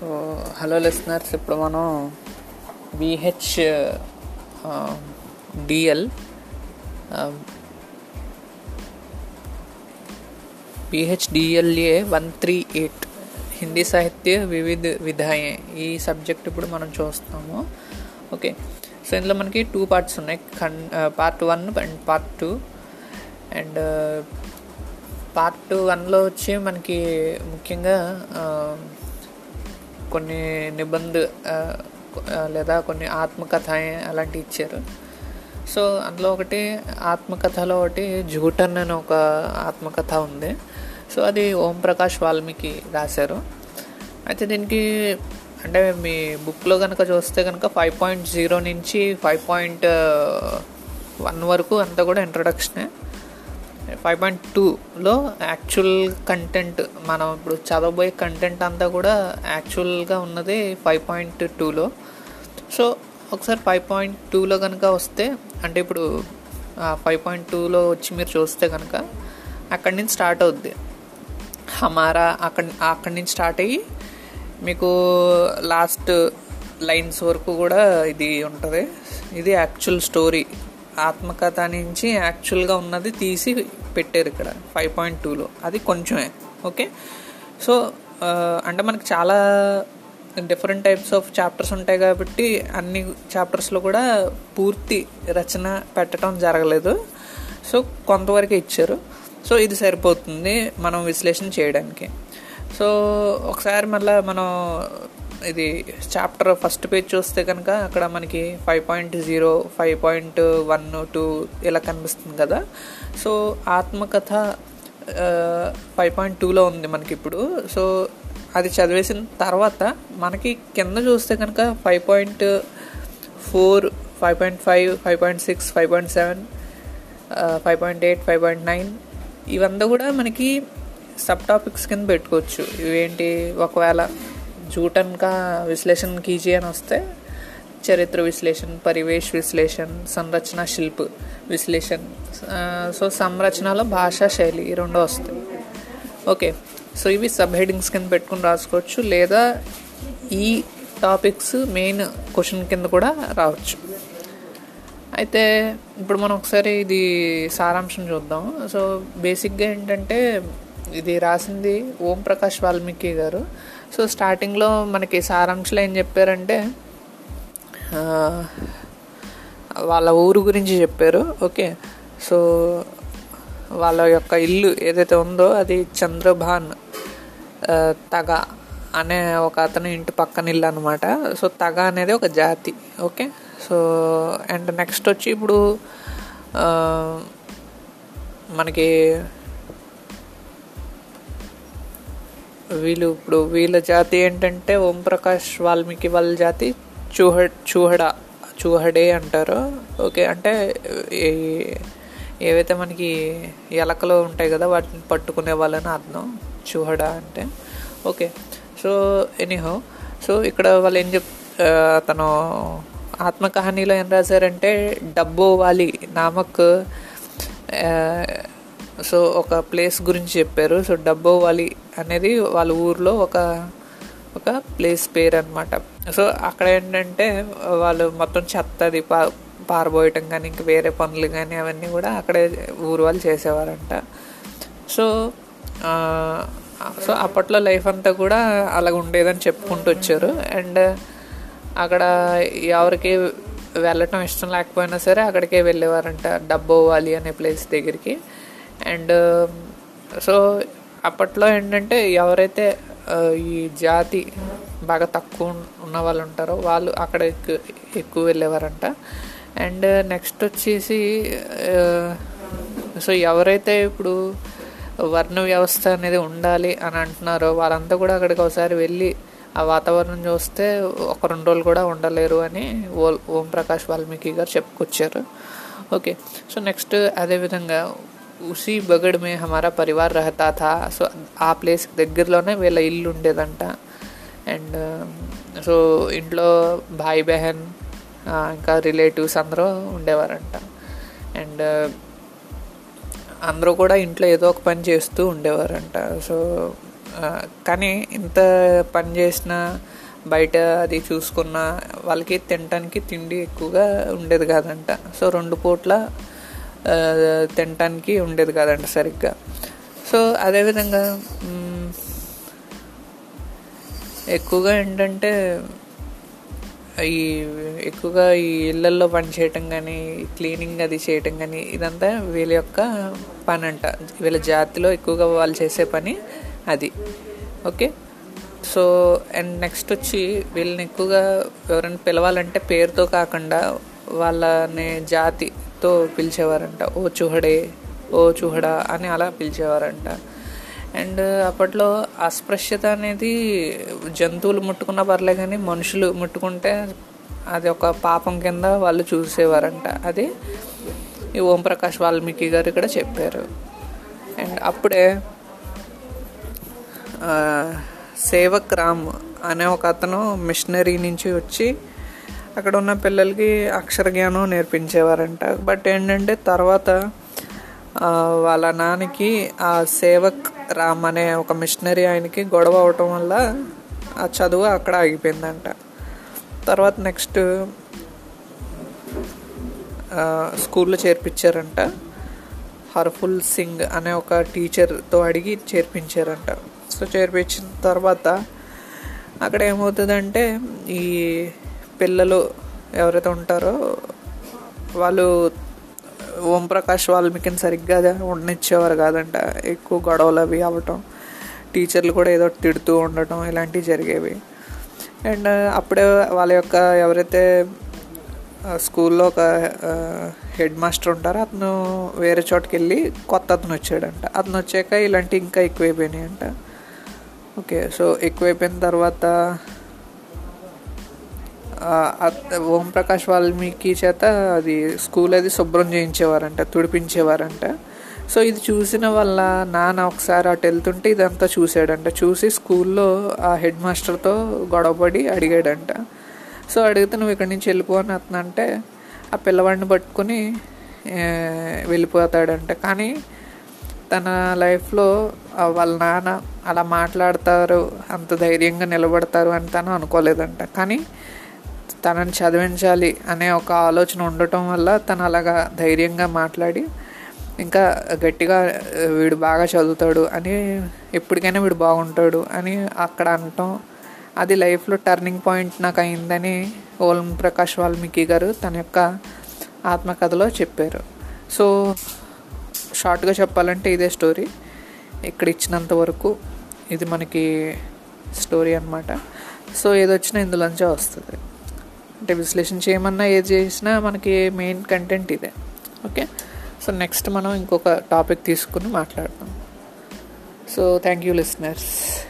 So hello listeners ఇప్పుడు మనం BH DL BHDLA one three eight Hindi సాహిత్య వివిధ విధాయే ఈ సబ్జెక్ట్ ఇప్పుడు మనం చూస్తాము. ఓకే సో ఇందులో మనకి టూ పార్ట్స్ ఉన్నాయి. కన్ part one and part two and part వన్లో వచ్చి మనకి ముఖ్యంగా కొన్ని నిబంధ లేదా కొన్ని ఆత్మకథ అలాంటివి ఇచ్చారు. సో అందులో ఒకటి ఆత్మకథలో ఒకటి జూటన్ అని ఒక ఆత్మకథ ఉంది. సో అది ఓం ప్రకాష్ వాల్మీకి రాశారు. అయితే దీనికి అంటే మీ బుక్లో కనుక చూస్తే కనుక ఫైవ్ పాయింట్ జీరో నుంచి ఫైవ్ పాయింట్ వన్ వరకు అంతా కూడా ఇంట్రడక్షనే ఫైవ్ పాయింట్ టూలో యాక్చువల్ కంటెంట్ మనం ఇప్పుడు చదవబోయే కంటెంట్ అంతా కూడా యాక్చువల్గా ఉన్నది ఫైవ్ పాయింట్ టూలో. సో ఒకసారి ఫైవ్ పాయింట్ టూలో కనుక వస్తే అంటే ఇప్పుడు ఫైవ్ పాయింట్ టూలో వచ్చి మీరు చూస్తే కనుక అక్కడి నుంచి స్టార్ట్ అవుద్ది. హమారా అక్కడ అక్కడి నుంచి స్టార్ట్ అయ్యి మీకు లాస్ట్ లైన్స్ వరకు కూడా ఇది ఉంటుంది. ఇది యాక్చువల్ స్టోరీ ఆత్మకథ నుంచి యాక్చువల్గా ఉన్నది తీసి పెట్టారు ఇక్కడ ఫైవ్ పాయింట్ టూలో. అది కొంచెమే ఓకే? సో అంటే మనకి చాలా డిఫరెంట్ టైప్స్ ఆఫ్ చాప్టర్స్ ఉంటాయి కాబట్టి అన్ని చాప్టర్స్లో కూడా పూర్తి రచన పెట్టడం జరగలేదు. సో కొంతవరకు ఇచ్చారు. సో ఇది సరిపోతుంది మనం విశ్లేషణ చేయడానికి. సో ఒకసారి మళ్ళీ మనం ఇది చాప్టర్ ఫస్ట్ పేజ్ చూస్తే కనుక అక్కడ మనకి five point zero five point one two ఇలా కనిపిస్తుంది కదా. సో ఆత్మకథ ఫైవ్ పాయింట్ టూలో ఉంది మనకి ఇప్పుడు. సో అది చదివేసిన తర్వాత మనకి కింద చూస్తే కనుక five point four five point five five point six five point seven five point eight five point nine ఇవంతా కూడా మనకి సబ్ టాపిక్స్ కింద పెట్టుకోవచ్చు. ఇవేంటి? ఒకవేళ జూటన్ కా విశ్లేషణ కీజీ అని వస్తే చరిత్ర విశ్లేషణ పరివేష్ విశ్లేషణ సంరచన శిల్ప్ విశ్లేషణ సో సంరచనలో భాషా శైలి ఈ రెండు వస్తాయి. ఓకే సో ఇవి సబ్ హెడింగ్స్ కింద పెట్టుకుని రాసుకోవచ్చు లేదా ఈ టాపిక్స్ మెయిన్ క్వశ్చన్ కింద కూడా రావచ్చు. అయితే ఇప్పుడు మనం ఒకసారి ఇది సారాంశం చూద్దాం. సో బేసిక్గా ఏంటంటే ఇది రాసింది ఓం ప్రకాష్ వాల్మీకి గారు. సో స్టార్టింగ్లో మనకి సారాంశంలో ఏం చెప్పారంటే వాళ్ళ ఊరు గురించి చెప్పారు ఓకే. సో వాళ్ళ యొక్క ఇల్లు ఏదైతే ఉందో అది చంద్రభాన్ తగ అనే ఒక అతని ఇంటి పక్కన ఇల్లు అనమాట సో తగ అనేది ఒక జాతి ఓకే. సో అండ్ నెక్స్ట్ వచ్చి ఇప్పుడు మనకి వీళ్ళు ఇప్పుడు వీళ్ళ జాతి ఏంటంటే ఓంప్రకాష్ వాల్మీకి వాళ్ళ జాతి చూహ చూహడ చూహడే అంటారు. ఓకే అంటే ఈ- ఏవైతే మనకి ఎలకలు ఉంటాయి కదా వాటిని పట్టుకునే వాళ్ళని అర్థం. చూహడ అంటే. ఓకే సో ఎనీహో సో ఇక్కడ వాళ్ళు ఏం చెప్ తను అతను ఆత్మకహానీలో ఏం రాశారంటే డబ్బో వాలి నామక్ సో ఒక ప్లేస్ గురించి చెప్పారు. సో డబ్బో వాలి అనేది వాళ్ళ ఊర్లో ఒక ఒక ప్లేస్ పేరు అనమాట సో అక్కడ ఏంటంటే వాళ్ళు మొత్తం చెత్త అది పా పారబోయటం కానీ ఇంక వేరే పనులు కానీ అవన్నీ కూడా అక్కడే ఊరు వాళ్ళు చేసేవారంట. సో సో అప్పట్లో లైఫ్ అంతా కూడా అలాగ ఉండేదని చెప్పుకుంటూ వచ్చారు. అండ్ అక్కడ ఎవరికి వెళ్ళటం ఇష్టం లేకపోయినా సరే అక్కడికే వెళ్ళేవారంట డబ్బో వాలి అనే ప్లేస్ దగ్గరికి. అండ్ సో అప్పట్లో ఏంటంటే ఎవరైతే ఈ జాతి బాగా తక్కువ ఉన్న వాళ్ళు ఉంటారో వాళ్ళు అక్కడ ఎక్కువ ఎక్కువ వెళ్ళేవారంట. అండ్ నెక్స్ట్ వచ్చేసి సో ఎవరైతే ఇప్పుడు వర్ణ వ్యవస్థ అనేది ఉండాలి అని అంటున్నారో వాళ్ళంతా కూడా అక్కడికి ఒకసారి వెళ్ళి ఆ వాతావరణం చూస్తే ఒక రెండు రోజులు కూడా ఉండలేరు అని ఓ ఓం ప్రకాష్ వాల్మీకి గారు చెప్పుకొచ్చారు. ఓకే. సో నెక్స్ట్ అదేవిధంగా ఉసి బగడ్ మే హమారా పరివార్ రహతా థా సో ఆ ప్లేస్ దగ్గరలోనే వీళ్ళ ఇల్లు ఉండేదంట అండ్ సో ఇంట్లో భాయ్ బెహన్ ఇంకా రిలేటివ్స్ అందరూ ఉండేవారంట అండ్ అందరూ కూడా ఇంట్లో ఏదో ఒక పని చేస్తూ ఉండేవారంట సో కానీ ఇంత పని చేసిన బయట అది చూసుకున్న వాళ్ళకి తినటానికి తిండి ఎక్కువగా ఉండేది కాదంట సో రెండు పూట్ల తినటానికి ఉండేది కాదంట సరిగ్గా. సో అదేవిధంగా ఎక్కువగా ఏంటంటే ఈ ఎక్కువగా ఈ ఇళ్ళల్లో పని చేయటం కానీ క్లీనింగ్ అది చేయటం కానీ ఇదంతా వీళ్ళ యొక్క పని అంట వీళ్ళ జాతిలో ఎక్కువగా వాళ్ళు చేసే పని అది. ఓకే? సో అండ్ నెక్స్ట్ వచ్చి వీళ్ళని ఎక్కువగా ఎవరైనా పిలవాలంటే పేరుతో కాకుండా వాళ్ళని తో పిలిచేవారంట. ఓ చుహడే ఓ చుహడా అని అలా పిలిచేవారంట. అండ్ అప్పట్లో అస్పృశ్యత అనేది జంతువులు ముట్టుకున్నా పర్లే కానీ మనుషులు ముట్టుకుంటే అది ఒక పాపం కింద వాళ్ళు చూసేవారంట. అది ఈ ఓంప్రకాష్ వాల్మీకి గారు ఇక్కడ చెప్పారు. అండ్ అప్పుడే సేవక్ రామ్ అనే ఒక అతను మిషనరీ నుంచి వచ్చి అక్కడ ఉన్న పిల్లలకి అక్షర జ్ఞానం నేర్పించేవారంట. బట్ ఏంటంటే తర్వాత వాళ్ళ నాన్నకి ఆ సేవక్ రామ్ అనే ఒక మిషనరీ ఆయనకి గొడవ అవటం వల్ల ఆ చదువు అక్కడ ఆగిపోయిందంట. తర్వాత నెక్స్ట్ స్కూల్లో చేర్పించారంట. హర్ఫుల్ సింగ్ అనే ఒక టీచర్తో అడిగి చేర్పించారంట. సో చేర్పించిన తర్వాత అక్కడ ఏమవుతుందంటే ఈ పిల్లలు ఎవరైతే ఉంటారో వాళ్ళు ఓంప్రకాష్ వాల్మీకిని సరిగ్గా ఉండనిచ్చేవారు కాదంట. ఎక్కువ గొడవలు అవి అవ్వటం టీచర్లు కూడా ఏదో తిడుతూ ఉండటం ఇలాంటివి జరిగేవి. అండ్ అప్పుడే వాళ్ళ యొక్క ఎవరైతే స్కూల్లో ఒక హెడ్ మాస్టర్ ఉంటారో అతను వేరే చోటుకి వెళ్ళి కొత్త అతను వచ్చాడంట. అతను వచ్చాక ఇలాంటి ఇంకా ఎక్కువైపోయినాయి అంట ఓకే సో ఎక్కువైపోయిన తర్వాత ఓంప్రకాష్ వాల్మీకి చేత అది స్కూల్ అది శుభ్రం చేయించేవారంట తుడిపించేవారంట. సో ఇది చూసిన వల్ల నాన్న ఒకసారి అటు వెళ్తుంటే ఇదంతా చూశాడంట. చూసి స్కూల్లో ఆ హెడ్ మాస్టర్తో గొడవపడి అడిగాడంట. సో అడిగితే నువ్వు ఇక్కడి నుంచి వెళ్ళిపో అని అతను అంటే ఆ పిల్లవాడిని పట్టుకుని వెళ్ళిపోతాడంట. కానీ తన లైఫ్లో వాళ్ళ నాన్న అలా మాట్లాడతారు అంత ధైర్యంగా నిలబడతారు అని తను అనుకోలేదంట. కానీ తనని చదివించాలి అనే ఒక ఆలోచన ఉండటం వల్ల తను అలాగా ధైర్యంగా మాట్లాడి ఇంకా గట్టిగా వీడు బాగా చదువుతాడు అని ఎప్పటికైనా వీడు బాగుంటాడు అని అక్కడ అనటం అది లైఫ్లో టర్నింగ్ పాయింట్ నాకు అయిందని ఓం ప్రకాష్ వాల్మీకి గారు తన యొక్క ఆత్మకథలో చెప్పారు. సో షార్ట్గా చెప్పాలంటే ఇదే స్టోరీ. ఇక్కడ ఇచ్చినంత వరకు ఇది మనకి స్టోరీ అనమాట సో ఏదొచ్చినా ఇందులోంచే వస్తుంది. అంటే విశ్లేషణ చేయమన్నా ఏది చేసినా మనకి మెయిన్ కంటెంట్ ఇదే. ఓకే సో నెక్స్ట్ మనం ఇంకొక టాపిక్ తీసుకుని మాట్లాడదాం. So thank you listeners